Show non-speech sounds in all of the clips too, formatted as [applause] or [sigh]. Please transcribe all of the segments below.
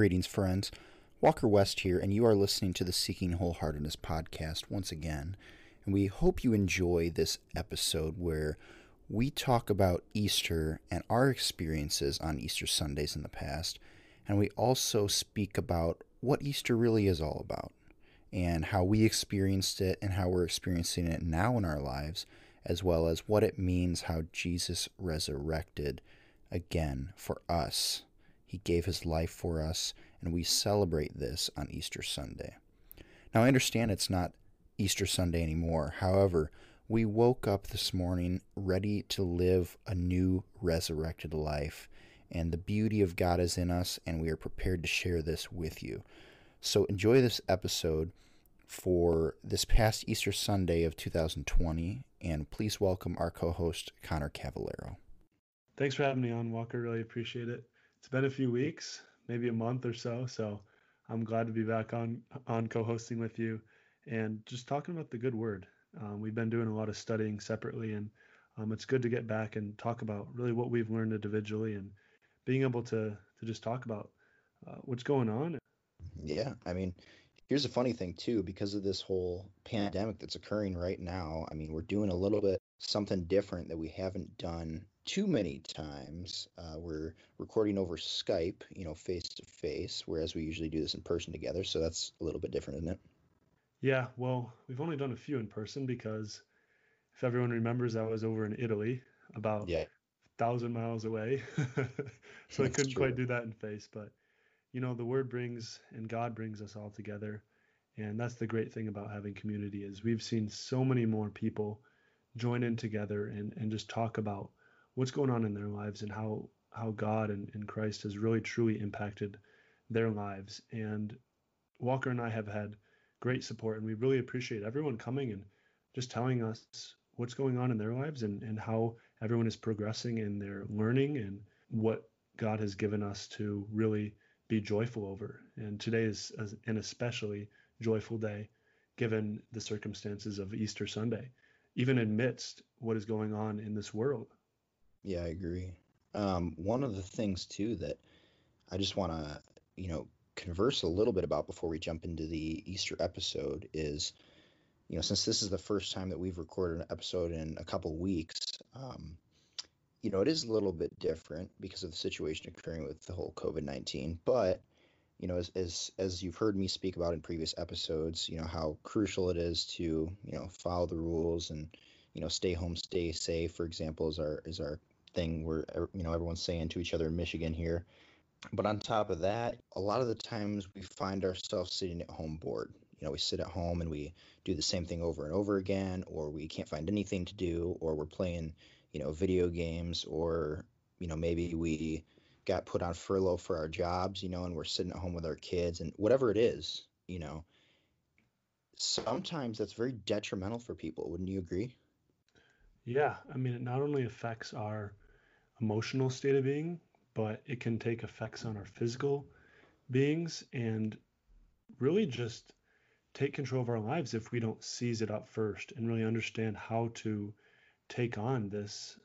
Greetings, friends. Walker West here, and you are listening to the Seeking Wholeheartedness podcast once again. And we hope you enjoy this episode where we talk about Easter and our experiences on Easter Sundays in the past. And we also speak about what Easter really is all about and how we experienced it and how we're experiencing it now in our lives, as well as what it means how Jesus resurrected again for us. He gave his life for us, and we celebrate this on Easter Sunday. Now, I understand it's not Easter Sunday anymore. However, we woke up this morning ready to live a new resurrected life, and the beauty of God is in us, and we are prepared to share this with you. So, enjoy this episode for this past Easter Sunday of 2020, and please welcome our co host, Connor Cavallero. Thanks for having me on, Walker. Really appreciate it. It's been a few weeks, maybe a month or so, so I'm glad to be back on on co-hosting with you and just talking about the good word. Um, we've been doing a lot of studying separately, and um, it's good to get back and talk about really what we've learned individually and being able to to just talk about uh, what's going on. Yeah, I mean, here's a funny thing too, because of this whole pandemic that's occurring right now. I mean, we're doing a little bit something different that we haven't done too many times. Uh, we're recording over Skype, you know, face to face, whereas we usually do this in person together. So that's a little bit different, isn't it? Yeah, well, we've only done a few in person because if everyone remembers, I was over in Italy, about yeah. thousand miles away, [laughs] so I couldn't true. quite do that in face. But you know, the Word brings and God brings us all together, and that's the great thing about having community is we've seen so many more people join in together and and just talk about what's going on in their lives and how how God and, and Christ has really truly impacted their lives. And Walker and I have had great support, and we really appreciate everyone coming and just telling us what's going on in their lives and, and how everyone is progressing in their learning and what God has given us to really be joyful over. And today is an especially joyful day given the circumstances of Easter Sunday, even amidst what is going on in this world. Yeah, I agree. Um, one of the things too that I just want to, you know, converse a little bit about before we jump into the Easter episode is, you know, since this is the first time that we've recorded an episode in a couple weeks, um, you know, it is a little bit different because of the situation occurring with the whole COVID nineteen. But you know, as, as as you've heard me speak about in previous episodes, you know how crucial it is to you know follow the rules and you know stay home, stay safe. For example, is our is our thing where er, you know everyone's saying to each other in Michigan here. But on top of that, a lot of the times we find ourselves sitting at home bored. You know, we sit at home and we do the same thing over and over again, or we can't find anything to do, or we're playing, you know, video games, or you know, maybe we got put on furlough for our jobs, you know, and we're sitting at home with our kids, and whatever it is, you know, sometimes that's very detrimental for people. Wouldn't you agree? Yeah, I mean, it not only affects our emotional state of being, but it can take effects on our physical beings and really just take control of our lives if we don't seize it up first and really understand how to take on this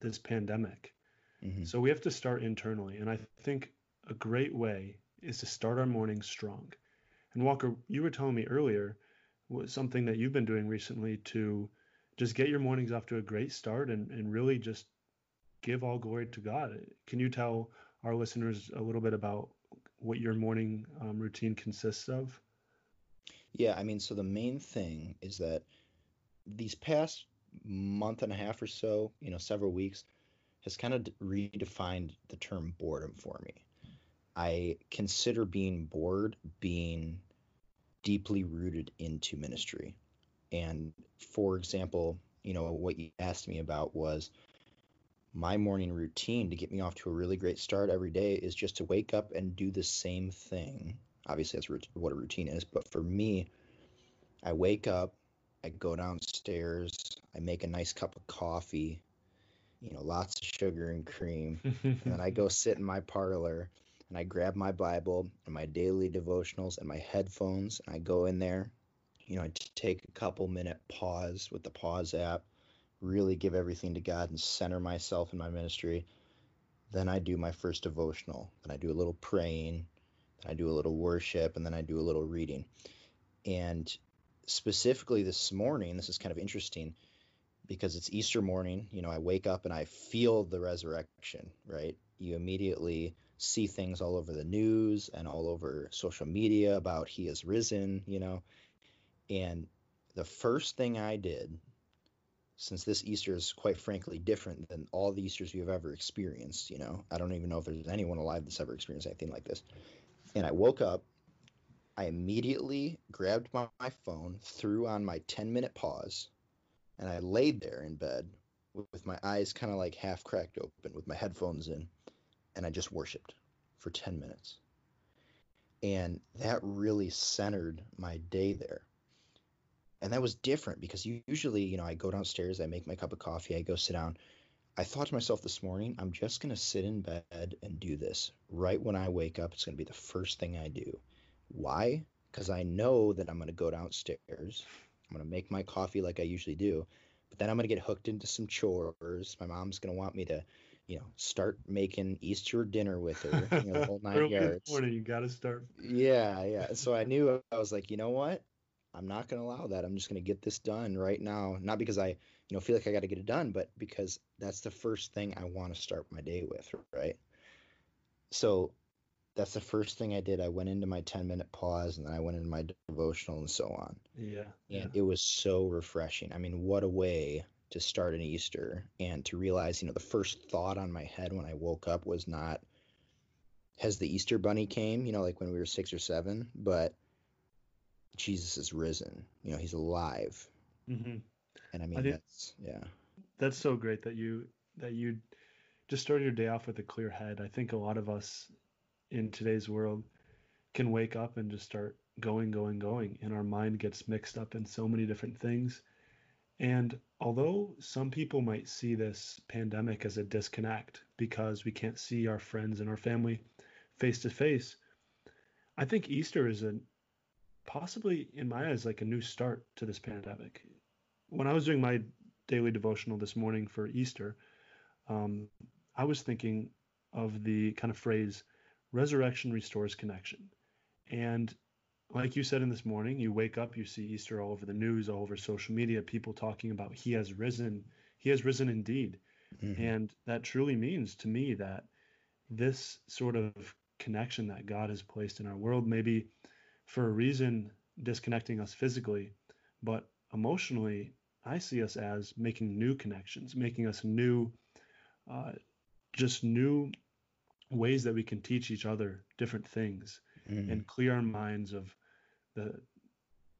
this pandemic. Mm-hmm. So we have to start internally and I think a great way is to start our morning strong. And Walker, you were telling me earlier was something that you've been doing recently to just get your mornings off to a great start and, and really just give all glory to God. Can you tell our listeners a little bit about what your morning um, routine consists of? Yeah, I mean, so the main thing is that these past month and a half or so, you know, several weeks, has kind of redefined the term boredom for me. I consider being bored being deeply rooted into ministry. And for example, you know, what you asked me about was my morning routine to get me off to a really great start every day is just to wake up and do the same thing. Obviously, that's what a routine is. But for me, I wake up, I go downstairs, I make a nice cup of coffee, you know, lots of sugar and cream. and then I [laughs] go sit in my parlor and I grab my Bible and my daily devotionals and my headphones and I go in there. You know, I take a couple minute pause with the pause app really give everything to God and center myself in my ministry. Then I do my first devotional. Then I do a little praying. Then I do a little worship, and then I do a little reading. And specifically this morning, this is kind of interesting because it's Easter morning. You know, I wake up and I feel the resurrection, right? You immediately see things all over the news and all over social media about he has risen, you know. And the first thing I did, since this Easter is quite frankly different than all the Easters we've ever experienced, you know, I don't even know if there's anyone alive that's ever experienced anything like this. And I woke up, I immediately grabbed my, my phone, threw on my 10 minute pause, and I laid there in bed with, my eyes kind of like half cracked open with my headphones in, and I just worshiped for 10 minutes. And that really centered my day there. And that was different because usually, you know, I go downstairs, I make my cup of coffee, I go sit down. I thought to myself this morning, I'm just going to sit in bed and do this. Right when I wake up, it's going to be the first thing I do. Why? Because I know that I'm going to go downstairs. I'm going to make my coffee like I usually do. But then I'm going to get hooked into some chores. My mom's going to want me to, you know, start making Easter dinner with her, you know, the whole [laughs] nine yards. Morning, you got to start. Yeah, yeah. So I knew I was like, you know what? I'm not going to allow that. I'm just going to get this done right now. Not because I, you know, feel like I got to get it done, but because that's the first thing I want to start my day with, right? So that's the first thing I did. I went into my 10 minute pause and then I went into my devotional and so on. Yeah. And yeah. it was so refreshing. I mean, what a way to start an Easter and to realize, you know, the first thought on my head when I woke up was not, has the Easter bunny came, you know, like when we were six or seven, but Jesus is risen. You know, he's alive. Mm-hmm. And I mean, I that's, yeah. That's so great that you, that you just started your day off with a clear head. I think a lot of us in today's world can wake up and just start going, going, going, and our mind gets mixed up in so many different things. And although some people might see this pandemic as a disconnect because we can't see our friends and our family face to face, I think Easter is a possibly, in my eyes, like a new start to this pandemic. When I was doing my daily devotional this morning for Easter, um, I was thinking of the kind of phrase, resurrection restores connection. And like you said in this morning, you wake up, you see Easter all over the news, all over social media, people talking about he has risen. He has risen indeed. Mm-hmm. And that truly means to me that this sort of connection that God has placed in our world, maybe for a reason disconnecting us physically, but emotionally, I see us as making new connections, making us new, uh, just new ways that we can teach each other different things mm. and clear our minds of the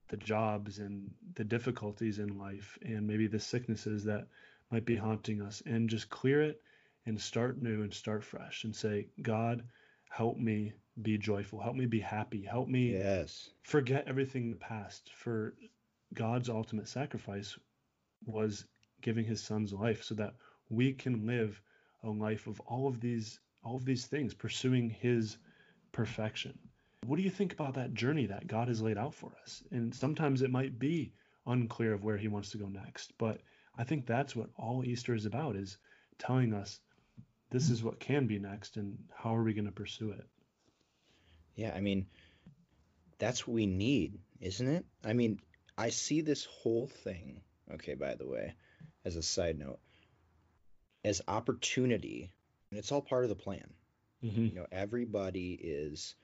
the jobs and the difficulties in life and maybe the sicknesses that might be haunting us and just clear it and start new and start fresh and say god help me be joyful. Help me be happy. Help me yes. forget everything in the past. For god's ultimate sacrifice was giving his son's life so that we can live a life of all of these all of these things, pursuing His perfection. What do you think about that journey that God has laid out for us? And sometimes it might be unclear of where He wants to go next, but I think that's what all Easter is about: is telling us this is what can be next, and how are we going to pursue it? Yeah, I mean, that's what we need, isn't it? I mean, I see this whole thing. Okay, by the way, as a side note, as opportunity and it's all part of the plan. Mm-hmm. You know, everybody is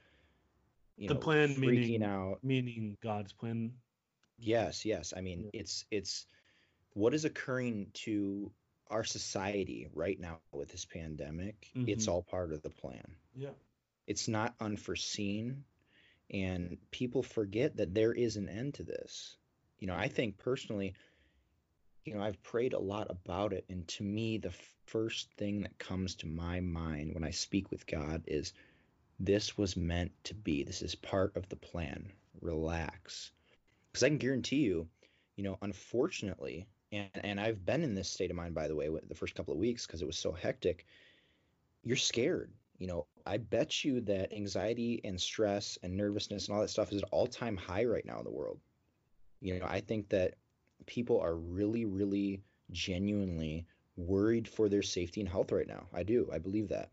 you the know, plan freaking meaning, out, meaning God's plan. Yes, yes. I mean, yeah. it's it's what is occurring to our society right now with this pandemic. Mm-hmm. It's all part of the plan. Yeah, it's not unforeseen, and people forget that there is an end to this. You know, I think personally, you know, I've prayed a lot about it, and to me, the first thing that comes to my mind when I speak with God is this was meant to be. This is part of the plan. Relax. Because I can guarantee you, you know, unfortunately, and, and I've been in this state of mind, by the way, the first couple of weeks because it was so hectic, you're scared. You know, I bet you that anxiety and stress and nervousness and all that stuff is at all time high right now in the world. You know, I think that people are really, really genuinely worried for their safety and health right now. I do. I believe that.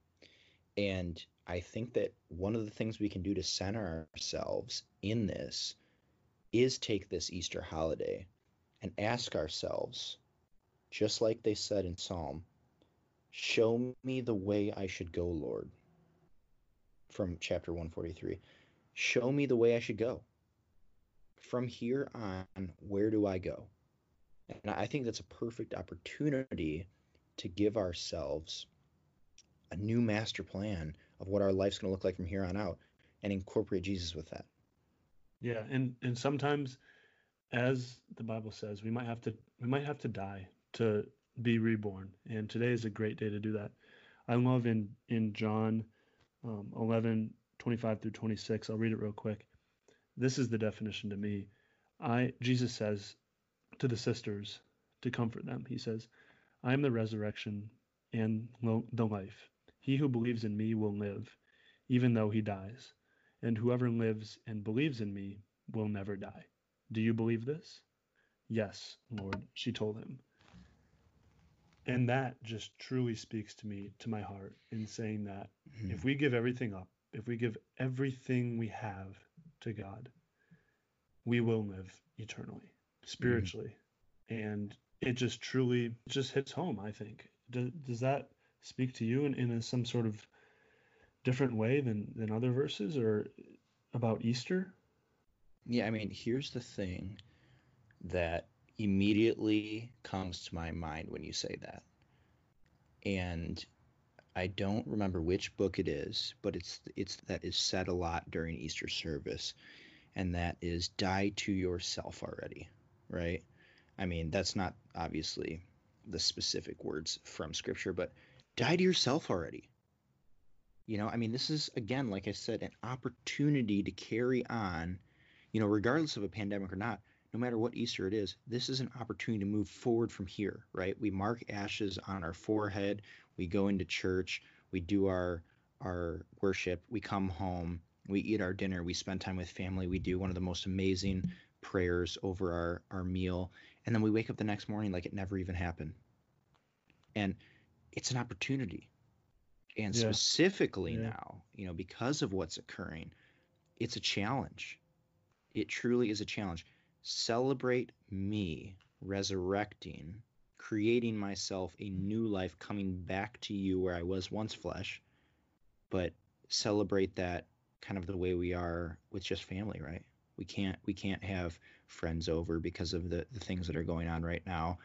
And I think that one of the things we can do to center ourselves in this is take this Easter holiday and ask ourselves, just like they said in Psalm, show me the way I should go, Lord. From chapter 143. Show me the way I should go. From here on, where do I go? And I think that's a perfect opportunity to give ourselves a new master plan of what our life's going to look like from here on out and incorporate Jesus with that. Yeah, and and sometimes as the Bible says, we might have to we might have to die to be reborn, and today is a great day to do that. I love in in John um, 11 25 through 26. I'll read it real quick. This is the definition to me. I Jesus says to the sisters to comfort them. He says, "I am the resurrection and the life. He who believes in me will live, even though he dies, and whoever lives and believes in me will never die. Do you believe this? Yes, Lord, she told him. And that just truly speaks to me, to my heart, in saying that mm-hmm. if we give everything up, if we give everything we have to God, we will live eternally, spiritually. Mm-hmm. And it just truly just hits home, I think. Does, does that speak to you in, in a, some sort of different way than than other verses or about Easter? Yeah, I mean, here's the thing that immediately comes to my mind when you say that. And I don't remember which book it is, but it's it's that is said a lot during Easter service, and that is die to yourself already, right? I mean, that's not obviously the specific words from scripture, but die to yourself already. You know, I mean, this is, again, like I said, an opportunity to carry on, you know, regardless of a pandemic or not, no matter what Easter it is, this is an opportunity to move forward from here, right? We mark ashes on our forehead, we go into church, we do our our worship, we come home, we eat our dinner, we spend time with family, we do one of the most amazing prayers over our, our meal, and then we wake up the next morning like it never even happened. And it's an opportunity. And yeah. specifically yeah. now, you know, because of what's occurring, it's a challenge. It truly is a challenge. Celebrate me resurrecting, creating myself a new life, coming back to you where I was once flesh, but celebrate that kind of the way we are with just family, right? We can't we can't have friends over because of the, the things that are going on right now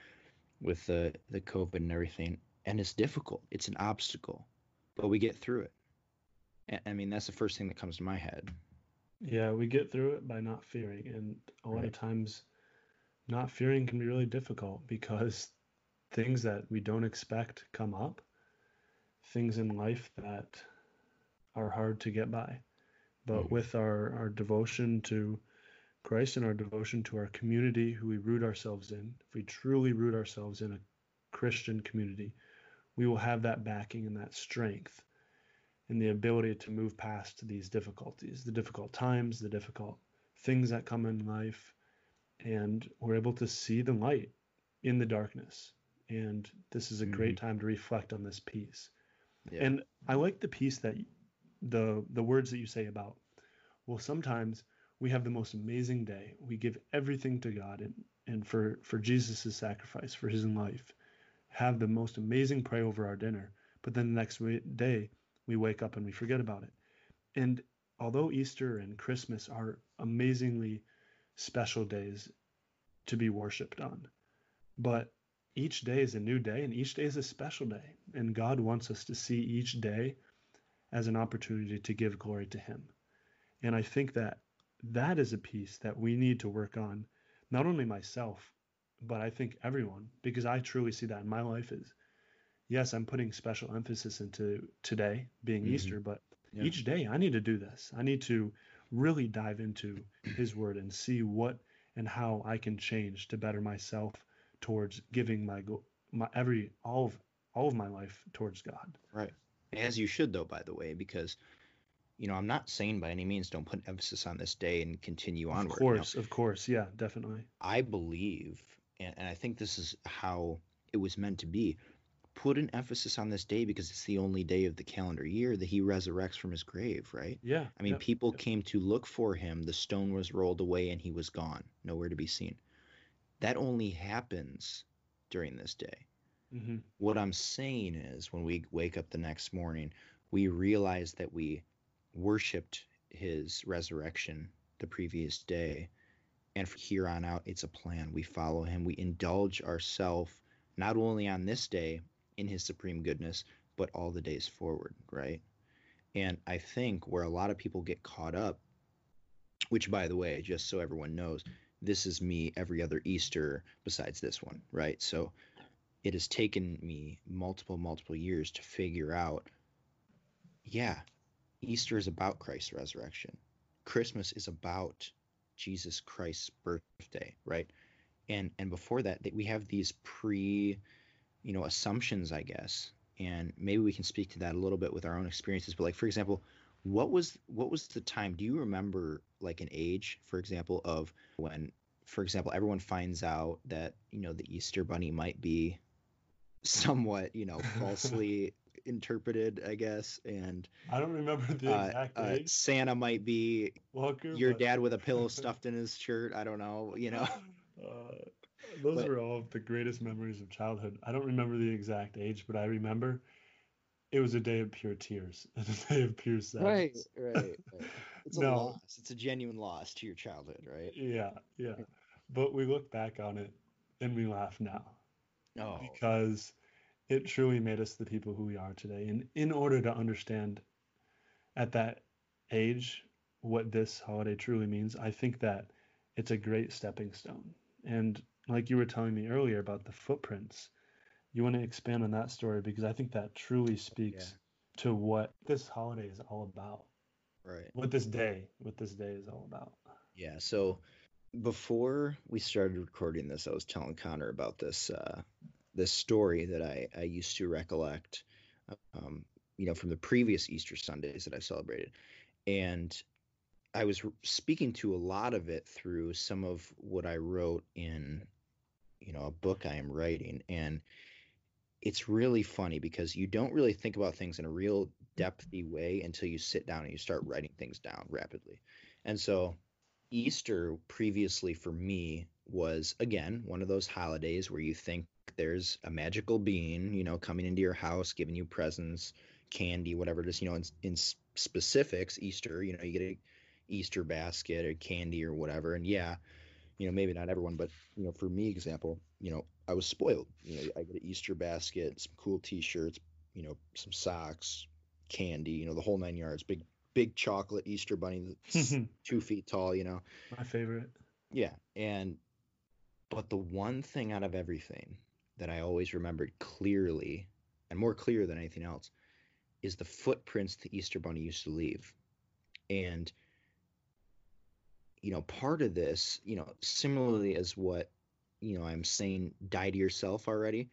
with the the COVID and everything and it's difficult. It's an obstacle, but we get through it. I mean, that's the first thing that comes to my head. Yeah, we get through it by not fearing, and a lot right. of times, not fearing can be really difficult because things that we don't expect come up, things in life that are hard to get by. But mm-hmm. with our, our devotion to Christ and our devotion to our community, who we root ourselves in, if we truly root ourselves in a Christian community, we will have that backing and that strength and the ability to move past these difficulties, the difficult times, the difficult things that come in life. And we're able to see the light in the darkness. And this is a mm-hmm. great time to reflect on this piece. Yeah. And I like the piece that the the words that you say about well sometimes we have the most amazing day. We give everything to God and, and for, for Jesus' sacrifice, for his life have the most amazing pray over our dinner, but then the next day we wake up and we forget about it. And although Easter and Christmas are amazingly special days to be worshiped on, but each day is a new day and each day is a special day. And God wants us to see each day as an opportunity to give glory to Him. And I think that that is a piece that we need to work on, not only myself, but I think everyone, because I truly see that in my life is yes, I'm putting special emphasis into today being mm-hmm. Easter, but yeah. each day I need to do this. I need to really dive into his word and see what and how I can change to better myself towards giving my my every all of all of my life towards God. Right. As you should though, by the way, because you know, I'm not saying by any means don't put emphasis on this day and continue on Of course, of course, yeah, definitely. I believe and, and I think this is how it was meant to be. put an emphasis on this day because it's the only day of the calendar year that he resurrects from his grave, right? Yeah. I mean, yeah, people yeah. came to look for him. The stone was rolled away and he was gone, nowhere to be seen. That only happens during this day. Mm-hmm. What I'm saying is, when we wake up the next morning, we realize that we worshiped his resurrection the previous day. And from here on out, it's a plan. We follow him. We indulge ourselves not only on this day in his supreme goodness, but all the days forward, right? And I think where a lot of people get caught up, which by the way, just so everyone knows, this is me every other Easter besides this one, right? So it has taken me multiple, multiple years to figure out yeah, Easter is about Christ's resurrection. Christmas is about Jesus Christ's birthday, right? And and before that, we have these pre, you know, assumptions, I guess. And maybe we can speak to that a little bit with our own experiences. But like, for example, what was what was the time? Do you remember like an age, for example, of when, for example, everyone finds out that you know the Easter Bunny might be somewhat, you know, [laughs] falsely interpreted, I guess. And I don't remember the uh, exact uh, age. Santa might be Walker, your but- dad with a pillow [laughs] stuffed in his shirt. I don't know, you know. [laughs] Uh, those But- were all the greatest memories of childhood. I don't remember the exact age, but I remember it was a day of pure tears and a day of pure sadness. right, right. It's a No. loss. It's a genuine loss to your childhood, right? Yeah, yeah. But we look back on it and we laugh now Oh, because it truly made us the people who we are today. And in order to understand at that age what this holiday truly means, I think that it's a great stepping stone. And like you were telling me earlier about the footprints, you want to expand on that story because I think that truly speaks to what this holiday is all about. right. What this day, what this day is all about. Yeah. So before we started recording this, I was telling Connor about this uh, this story that I, I used to recollect, um, you know, from the previous Easter Sundays that I celebrated, and I was speaking to a lot of it through some of what I wrote in, you know, a book I am writing, and it's really funny because you don't really think about things in a real depthy way until you sit down and you start writing things down rapidly. And so Easter previously for me was again one of those holidays where you think there's a magical being, you know, coming into your house, giving you presents, candy, whatever it is, you know, in, in specifics, Easter, you know, you get a Easter basket or candy or whatever. And yeah, you know, maybe not everyone, but you know, for me, example, you know, I was spoiled. You know, I get an Easter basket, some cool T-shirts, you know, some socks, candy, you know, the whole nine yards. Big, big chocolate Easter bunny that's [laughs] two feet tall. You know, My favorite. yeah. And but the one thing out of everything that I always remembered clearly, and more clear than anything else, is the footprints the Easter bunny used to leave. And you know, part of this, you know, similarly as what, you know, I'm saying die to yourself already.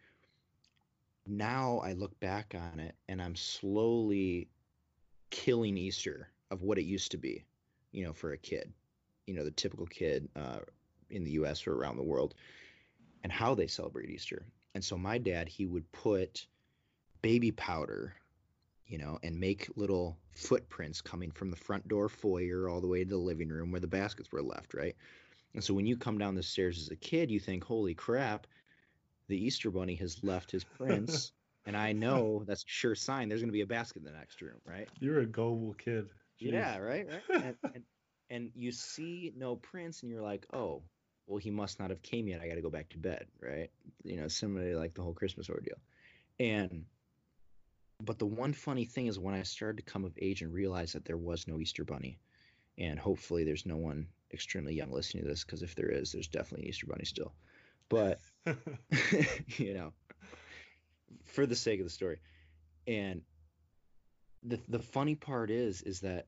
Now I look back on it and I'm slowly killing Easter of what it used to be, you know, for a kid, you know, the typical kid uh, in the US or around the world and how they celebrate Easter. And so my dad, he would put baby powder, you know, and make little footprints coming from the front door foyer all the way to the living room where the baskets were left, right? And so when you come down the stairs as a kid, you think, holy crap, the Easter bunny has left his prints. And I know that's a sure sign there's going to be a basket in the next room, right? You're a gullible kid. Jeez. Yeah, right, right. And, [laughs] and, and you see no prints, and you're like, oh, well, he must not have came yet. I got to go back to bed, right? You know, similarly like the whole Christmas ordeal. And but the one funny thing is when I started to come of age and realize that there was no Easter bunny, and hopefully there's no one extremely young listening to this because if there is, there's definitely an Easter bunny still. But [laughs] [laughs] you know, for the sake of the story. And the the funny part is is that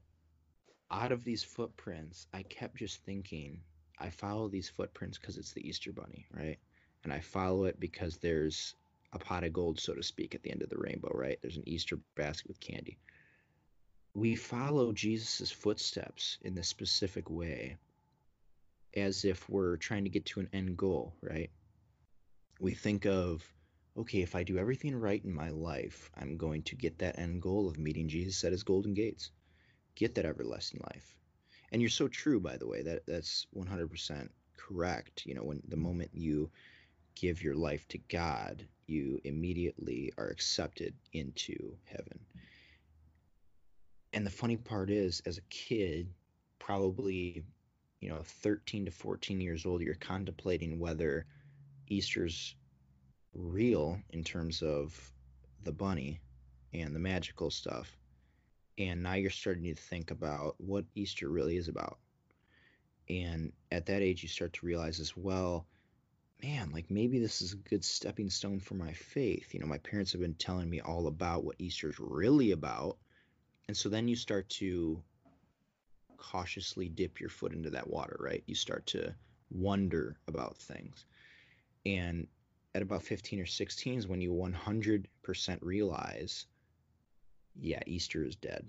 out of these footprints, I kept just thinking, I follow these footprints because it's the Easter bunny, right? And I follow it because there's a pot of gold, so to speak, at the end of the rainbow, right? There's an Easter basket with candy. We follow Jesus' footsteps in this specific way as if we're trying to get to an end goal, right? We think of okay, if I do everything right in my life, I'm going to get that end goal of meeting Jesus at his golden gates, get that everlasting life. And you're so true, by the way, that that's 100% correct. You know, when the moment you give your life to God, you immediately are accepted into heaven. And the funny part is, as a kid, probably, you know, 13 to 14 years old, you're contemplating whether Easter's real in terms of the bunny and the magical stuff. And now you're starting to think about what Easter really is about. And at that age, you start to realize as well, man, like maybe this is a good stepping stone for my faith. You know, my parents have been telling me all about what Easter's really about. And so then you start to cautiously dip your foot into that water, right? You start to wonder about things. And at about 15 or 16 is when you 100% realize, yeah, Easter is dead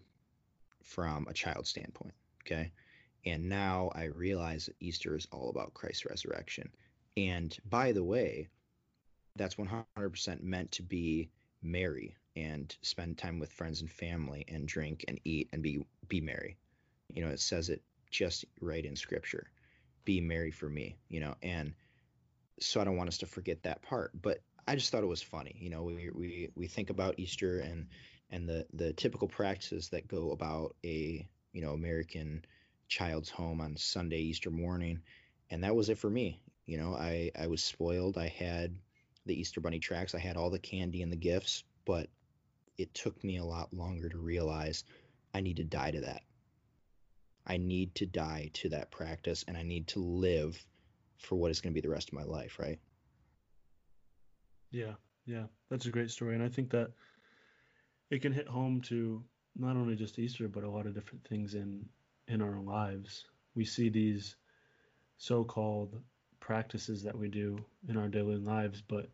from a child standpoint. Okay. And now I realize that Easter is all about Christ's resurrection. And by the way, that's 100% meant to be merry and spend time with friends and family and drink and eat and be be merry. You know, it says it just right in scripture. Be merry for me, you know, and so I don't want us to forget that part. But I just thought it was funny. You know, we we we think about Easter and and the the typical practices that go about a you know American child's home on Sunday Easter morning, and that was it for me. You know, I I was spoiled. I had the Easter bunny tracks. I had all the candy and the gifts, but it took me a lot longer to realize I need to die to that. I need to die to that practice and I need to live for what is going to be the rest of my life, right? Yeah, yeah, that's a great story, and I think that it can hit home to not only just Easter, but a lot of different things in in our lives. We see these so-called practices that we do in our daily lives, but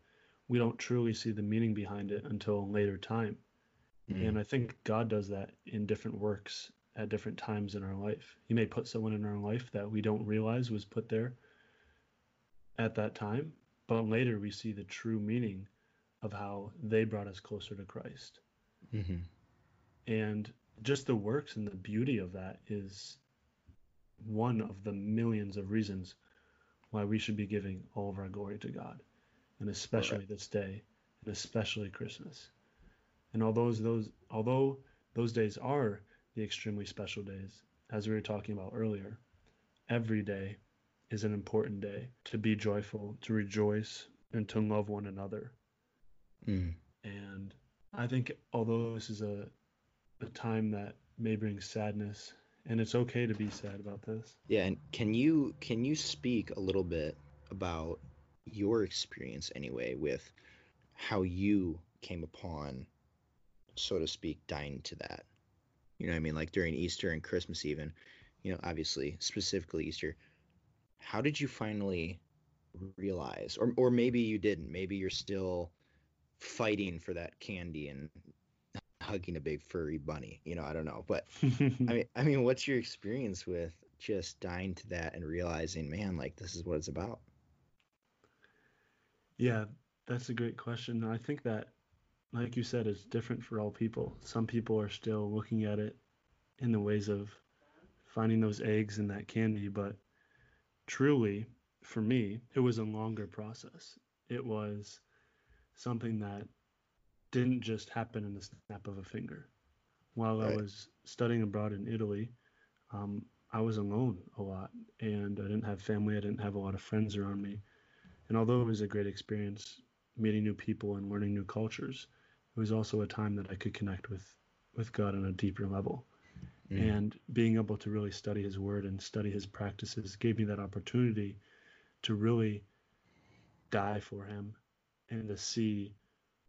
we don't truly see the meaning behind it until later time. Mm. And I think God does that in different works at different times in our life. He may put someone in our life that we don't realize was put there at that time, but later we see the true meaning of how they brought us closer to Christ. Mm-hmm. And just the works and the beauty of that is one of the millions of reasons why we should be giving all of our glory to God, and especially right. this day, and especially Christmas. And although those although those days are the extremely special days, as we were talking about earlier, every day is an important day to be joyful, to rejoice, and to love one another. Mm. And I think although this is a a time that may bring sadness, and it's okay to be sad about this. Yeah, and can you can you speak a little bit about your experience anyway with how you came upon, so to speak, dying to that? You know what I mean? Like during Easter and Christmas even, you know, obviously specifically Easter, how did you finally realize or or maybe you didn't maybe you're still fighting for that candy and hugging a big furry bunny you know i don't know but [laughs] i mean i mean what's your experience with just dying to that and realizing man like this is what it's about? Yeah that's a great question i think that like you said it's different for all people. Some people are still looking at it in the ways of finding those eggs in that candy but truly, for me, it was a longer process. It was something that didn't just happen in the snap of a finger. While right. I was studying abroad in Italy, um, I was alone a lot and I didn't have family. I didn't have a lot of friends around me. And although it was a great experience meeting new people and learning new cultures, it was also a time that I could connect with, with God on a deeper level. Mm. And being able to really study his word and study his practices gave me that opportunity to really die for him and to see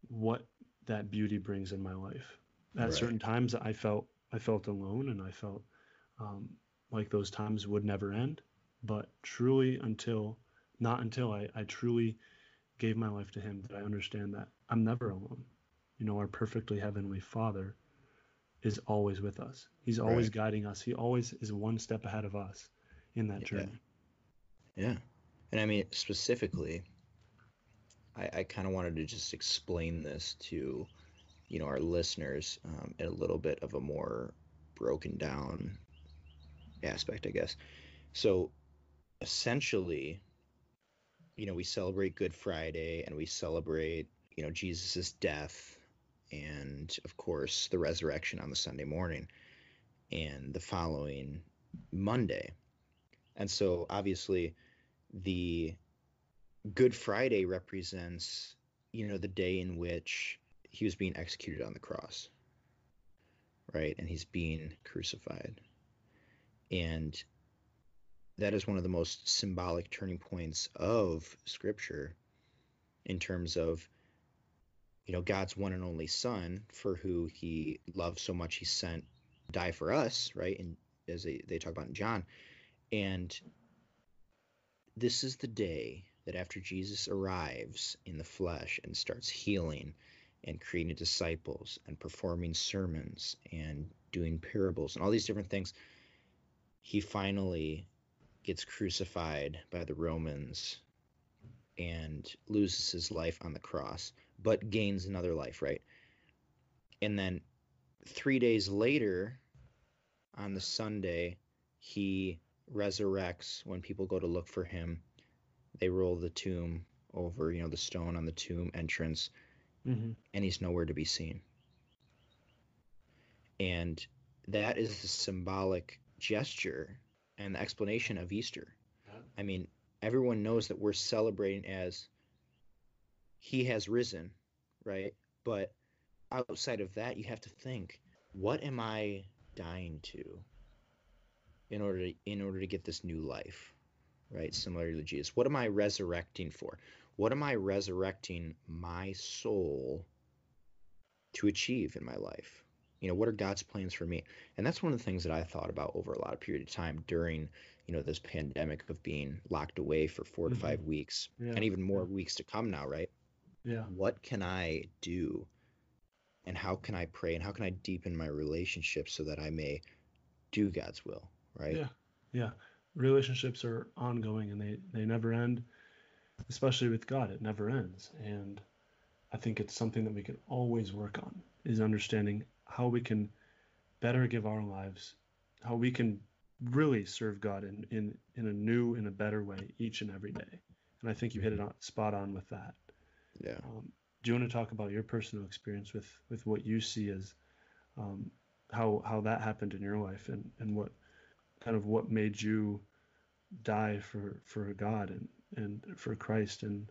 what that beauty brings in my life. At right. certain times I felt I felt alone and I felt um, like those times would never end. But truly until not until I, I truly gave my life to him did I understand that I'm never alone. You know, our perfectly heavenly father is always with us. He's always right. guiding us. He always is one step ahead of us in that yeah. journey. Yeah. And I mean, specifically, I, I kind of wanted to just explain this to, you know, our listeners um, in a little bit of a more broken down aspect, I guess. So essentially, you know, we celebrate Good Friday and we celebrate, you know, Jesus's death and of course the resurrection on the Sunday morning and the following Monday. And so obviously the Good Friday represents, you know, the day in which he was being executed on the cross. Right? And he's being crucified. And that is one of the most symbolic turning points of scripture in terms of you know God's one and only son for who he loved so much he sent die for us right? And as they, they talk about in John. And this is the day that after Jesus arrives in the flesh and starts healing and creating disciples and performing sermons and doing parables and all these different things he finally gets crucified by the Romans and loses his life on the cross, but gains another life, right? And then three days later, on the Sunday, he resurrects when people go to look for him. They roll the tomb over, you know, the stone on the tomb entrance, mm-hmm. and he's nowhere to be seen. And that is the symbolic gesture and the explanation of Easter. I mean, everyone knows that we're celebrating as he has risen, right? But outside of that, you have to think, what am I dying to in order to, in order to get this new life, right? Similar to Jesus. What am I resurrecting for? What am I resurrecting my soul to achieve in my life? you know what are god's plans for me and that's one of the things that i thought about over a lot of period of time during you know this pandemic of being locked away for 4 mm-hmm. to five weeks yeah. and even more yeah. weeks to come now right yeah. what can i do? And how can i pray? And how can i deepen my relationship so that i may do god's will right? Yeah. Yeah. Relationships are ongoing and they they never end especially with god it never ends. And i think it's something that we can always work on is understanding how we can better give our lives, how we can really serve God in, in, in a new, in a better way each and every day. And I think you hit it on, spot on with that. Yeah. Um, do you want to talk about your personal experience with, with what you see as um, how, how that happened in your life and, and what kind of what made you die for, for God and, and for Christ and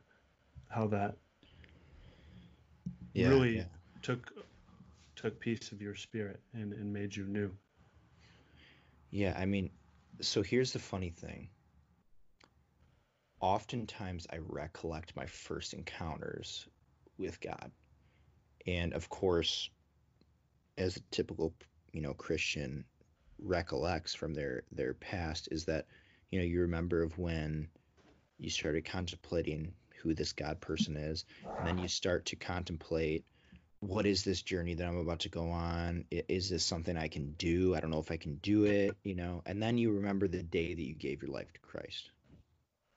how that yeah, really yeah. took took piece of your spirit and, and made you new. Yeah, I mean, so here's the funny thing. Oftentimes I recollect my first encounters with God. And of course, as a typical, you know, Christian recollects from their their past is that, you know, you remember of when you started contemplating who this God person is, and then you start to contemplate what is this journey that I'm about to go on? Is this something I can do? I don't know if I can do it, you know. And then you remember the day that you gave your life to Christ.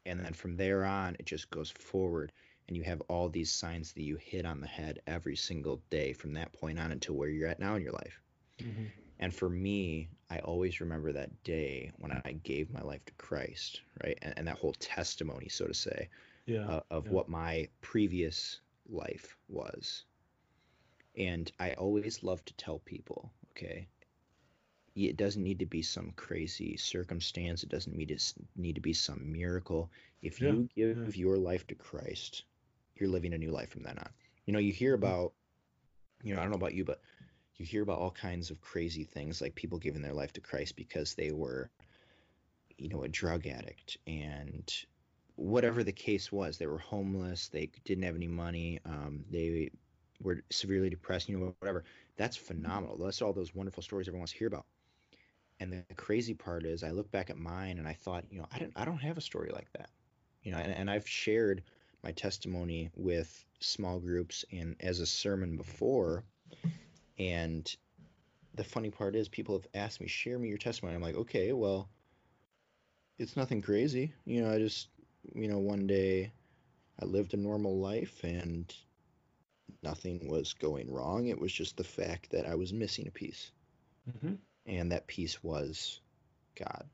And then from there on, it just goes forward. And you have all these signs that you hit on the head every single day from that point on until where you're at now in your life. Mm-hmm. And for me, I always remember that day when I gave my life to Christ, right? And, and that whole testimony, so to say, yeah, uh, of yeah. what my previous life was and I always love to tell people, okay, it doesn't need to be some crazy circumstance. It doesn't need to need to be some miracle. If yeah, you give your life to Christ, you're living a new life from then on. You know, you hear mm-hmm. about, you know, I don't know about you, but you hear about all kinds of crazy things like people giving their life to Christ because they were, you know, a drug addict and whatever the case was, they were homeless, they didn't have any money, um, they were severely depressed, you know, whatever. That's phenomenal. That's all those wonderful stories everyone wants to hear about. And the crazy part is, I look back at mine and I thought, you know, I don't, I don't have a story like that, you know. And, and I've shared my testimony with small groups and as a sermon before. And the funny part is, people have asked me, share me your testimony. I'm like, okay, well, it's nothing crazy, you know. I just, you know, one day I lived a normal life and nothing was going wrong. It was just the fact that I was missing a piece. Mm-hmm. And that peace was God.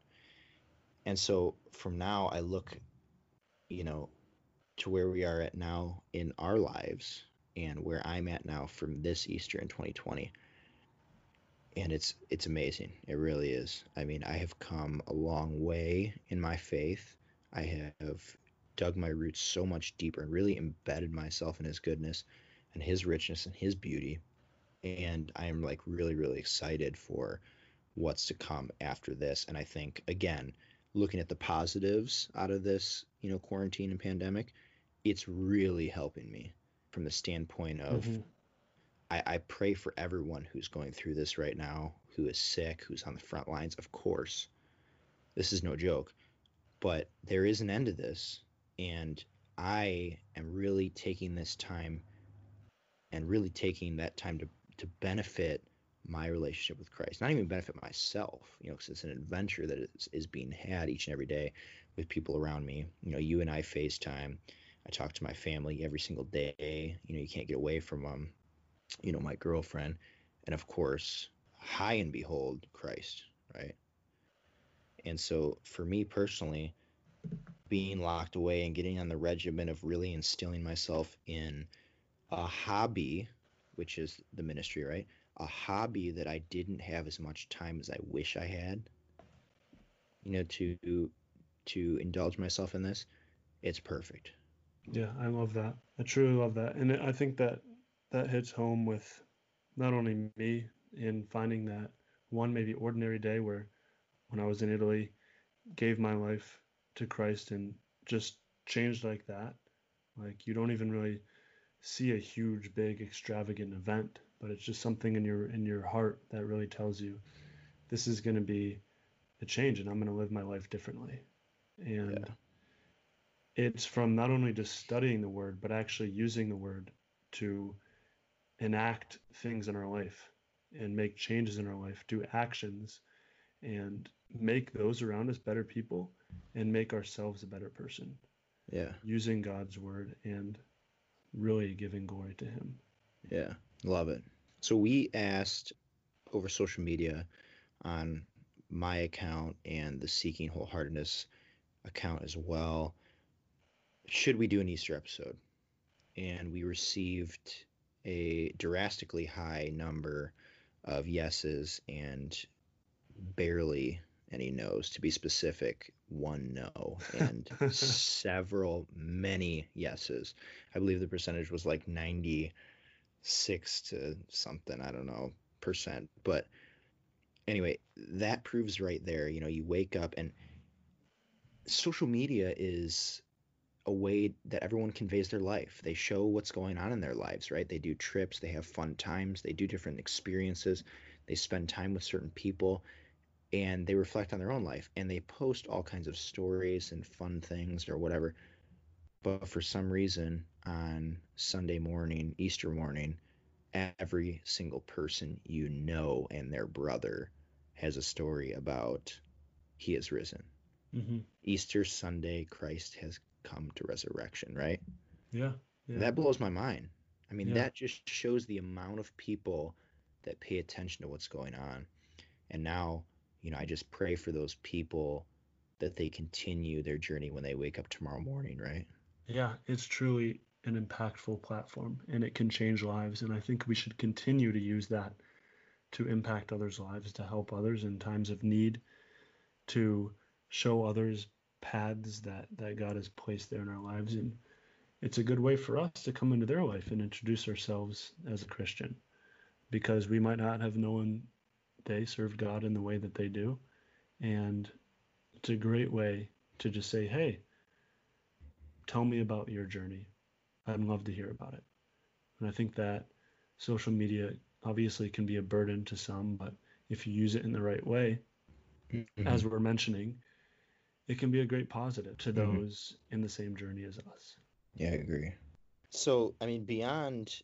And so from now, I look, you know, to where we are at now in our lives and where I'm at now from this Easter in 2020. And it's it's amazing. It really is. I mean, I have come a long way in my faith. I have dug my roots so much deeper and really embedded myself in his goodness and his richness and his beauty. And I am like really, really excited for what's to come after this. And I think, again, looking at the positives out of this, you know, quarantine and pandemic, it's really helping me from the standpoint of mm-hmm. I, I pray for everyone who's going through this right now, who is sick, who's on the front lines, of course. This is no joke. But there is an end to this. And I am really taking this time and really taking that time to, to benefit my relationship with Christ, not even benefit myself, you know, because it's an adventure that is, is being had each and every day with people around me. You know, you and I FaceTime. I talk to my family every single day. You know, you can't get away from them. You know, my girlfriend, and of course, high and behold, Christ, right? And so, for me personally, being locked away and getting on the regimen of really instilling myself in a hobby, which is the ministry, right? A hobby that I didn't have as much time as I wish I had. You know, to to indulge myself in this, it's perfect. Yeah, I love that. I truly love that, and I think that that hits home with not only me in finding that one maybe ordinary day where when I was in Italy, gave my life to Christ and just changed like that. Like you don't even really see a huge, big, extravagant event, but it's just something in your in your heart that really tells you this is going to be a change, and I'm going to live my life differently. And yeah. it's from not only just studying the word, but actually using the word to enact things in our life and make changes in our life, do actions, and make those around us better people and make ourselves a better person. Yeah. Using God's word and really giving glory to Him. Yeah, love it. So we asked over social media on my account and the Seeking Wholeheartedness account as well should we do an Easter episode? And we received a drastically high number of yeses and barely any no's. To be specific, one no and [laughs] several, many yeses. I believe the percentage was like 96 to something, I don't know, percent. But anyway, that proves right there, you know, you wake up and social media is a way that everyone conveys their life. They show what's going on in their lives, right? They do trips, they have fun times, they do different experiences, they spend time with certain people and they reflect on their own life and they post all kinds of stories and fun things or whatever. But for some reason, on Sunday morning, Easter morning, every single person you know and their brother has a story about he has risen. Mm-hmm. Easter Sunday, Christ has come to resurrection, right? Yeah. yeah. That blows my mind. I mean, yeah. that just shows the amount of people that pay attention to what's going on. And now you know, I just pray for those people that they continue their journey when they wake up tomorrow morning, right? Yeah, it's truly an impactful platform and it can change lives. And I think we should continue to use that to impact others' lives, to help others in times of need, to show others paths that, that God has placed there in our lives. And it's a good way for us to come into their life and introduce ourselves as a Christian because we might not have known they serve God in the way that they do. And it's a great way to just say, hey, tell me about your journey. I'd love to hear about it. And I think that social media obviously can be a burden to some, but if you use it in the right way, mm-hmm. as we're mentioning, it can be a great positive to mm-hmm. those mm-hmm. in the same journey as us. Yeah, I agree. So, I mean, beyond,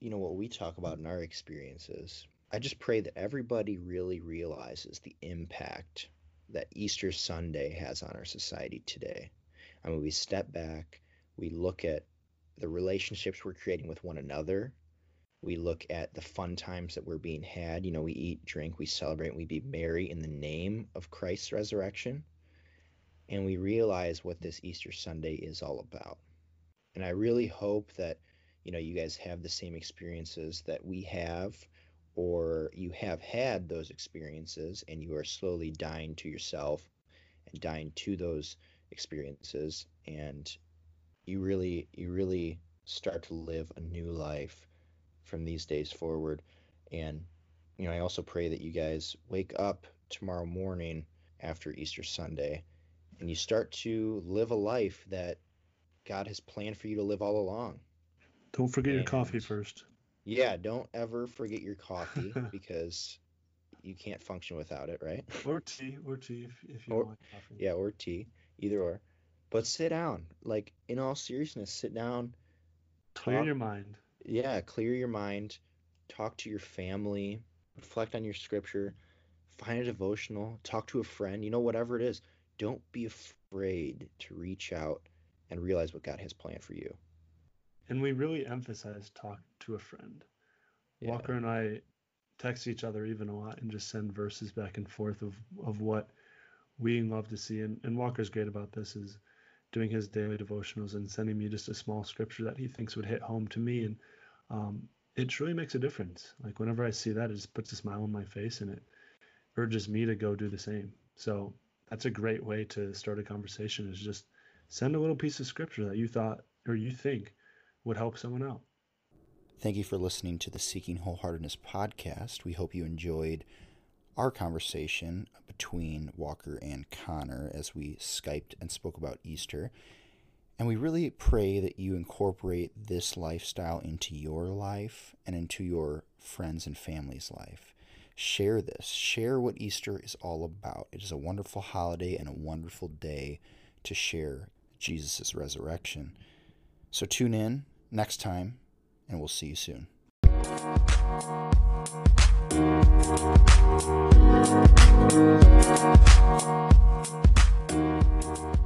you know, what we talk about in our experiences, I just pray that everybody really realizes the impact that Easter Sunday has on our society today. I mean, we step back, We look at the relationships we're creating with one another. We look at the fun times that we're being had. You know, we eat, drink, we celebrate, we be merry in the name of Christ's resurrection. And we realize what this Easter Sunday is all about. And I really hope that, you know, you guys have the same experiences that we have, or you have had those experiences and you are slowly dying to yourself and dying to those experiences and you really you really start to live a new life from these days forward. And you know i also pray that you guys wake up tomorrow morning after easter sunday and you start to live a life that god has planned for you to live all along. Don't forget and, your coffee first. Yeah don't ever forget your coffee [laughs] because you can't function without it right? Or tea or tea if, if you or, want coffee. Yeah or tea either or but sit down. Like in all seriousness, sit down. Clear talk, your mind. Yeah, clear your mind. Talk to your family. Reflect on your scripture. Find a devotional. Talk to a friend. You know, whatever it is. Don't be afraid to reach out and realize what God has planned for you. And we really emphasize talk to a friend. Yeah. Walker and I text each other even a lot and just send verses back and forth of, of what we love to see. And, and Walker's great about this is doing his daily devotionals and sending me just a small scripture that he thinks would hit home to me. And um, it truly makes a difference. Like whenever I see that, it just puts a smile on my face and it urges me to go do the same. So that's a great way to start a conversation is just send a little piece of scripture that you thought or you think would help someone out. Thank you for listening to the Seeking Wholeheartedness podcast. We hope you enjoyed our conversation between Walker and Connor as we Skyped and spoke about Easter. And we really pray that you incorporate this lifestyle into your life and into your friends and family's life. Share this. Share what Easter is all about. It is a wonderful holiday and a wonderful day to share Jesus' resurrection. So tune in next time, and we'll see you soon. Thank you.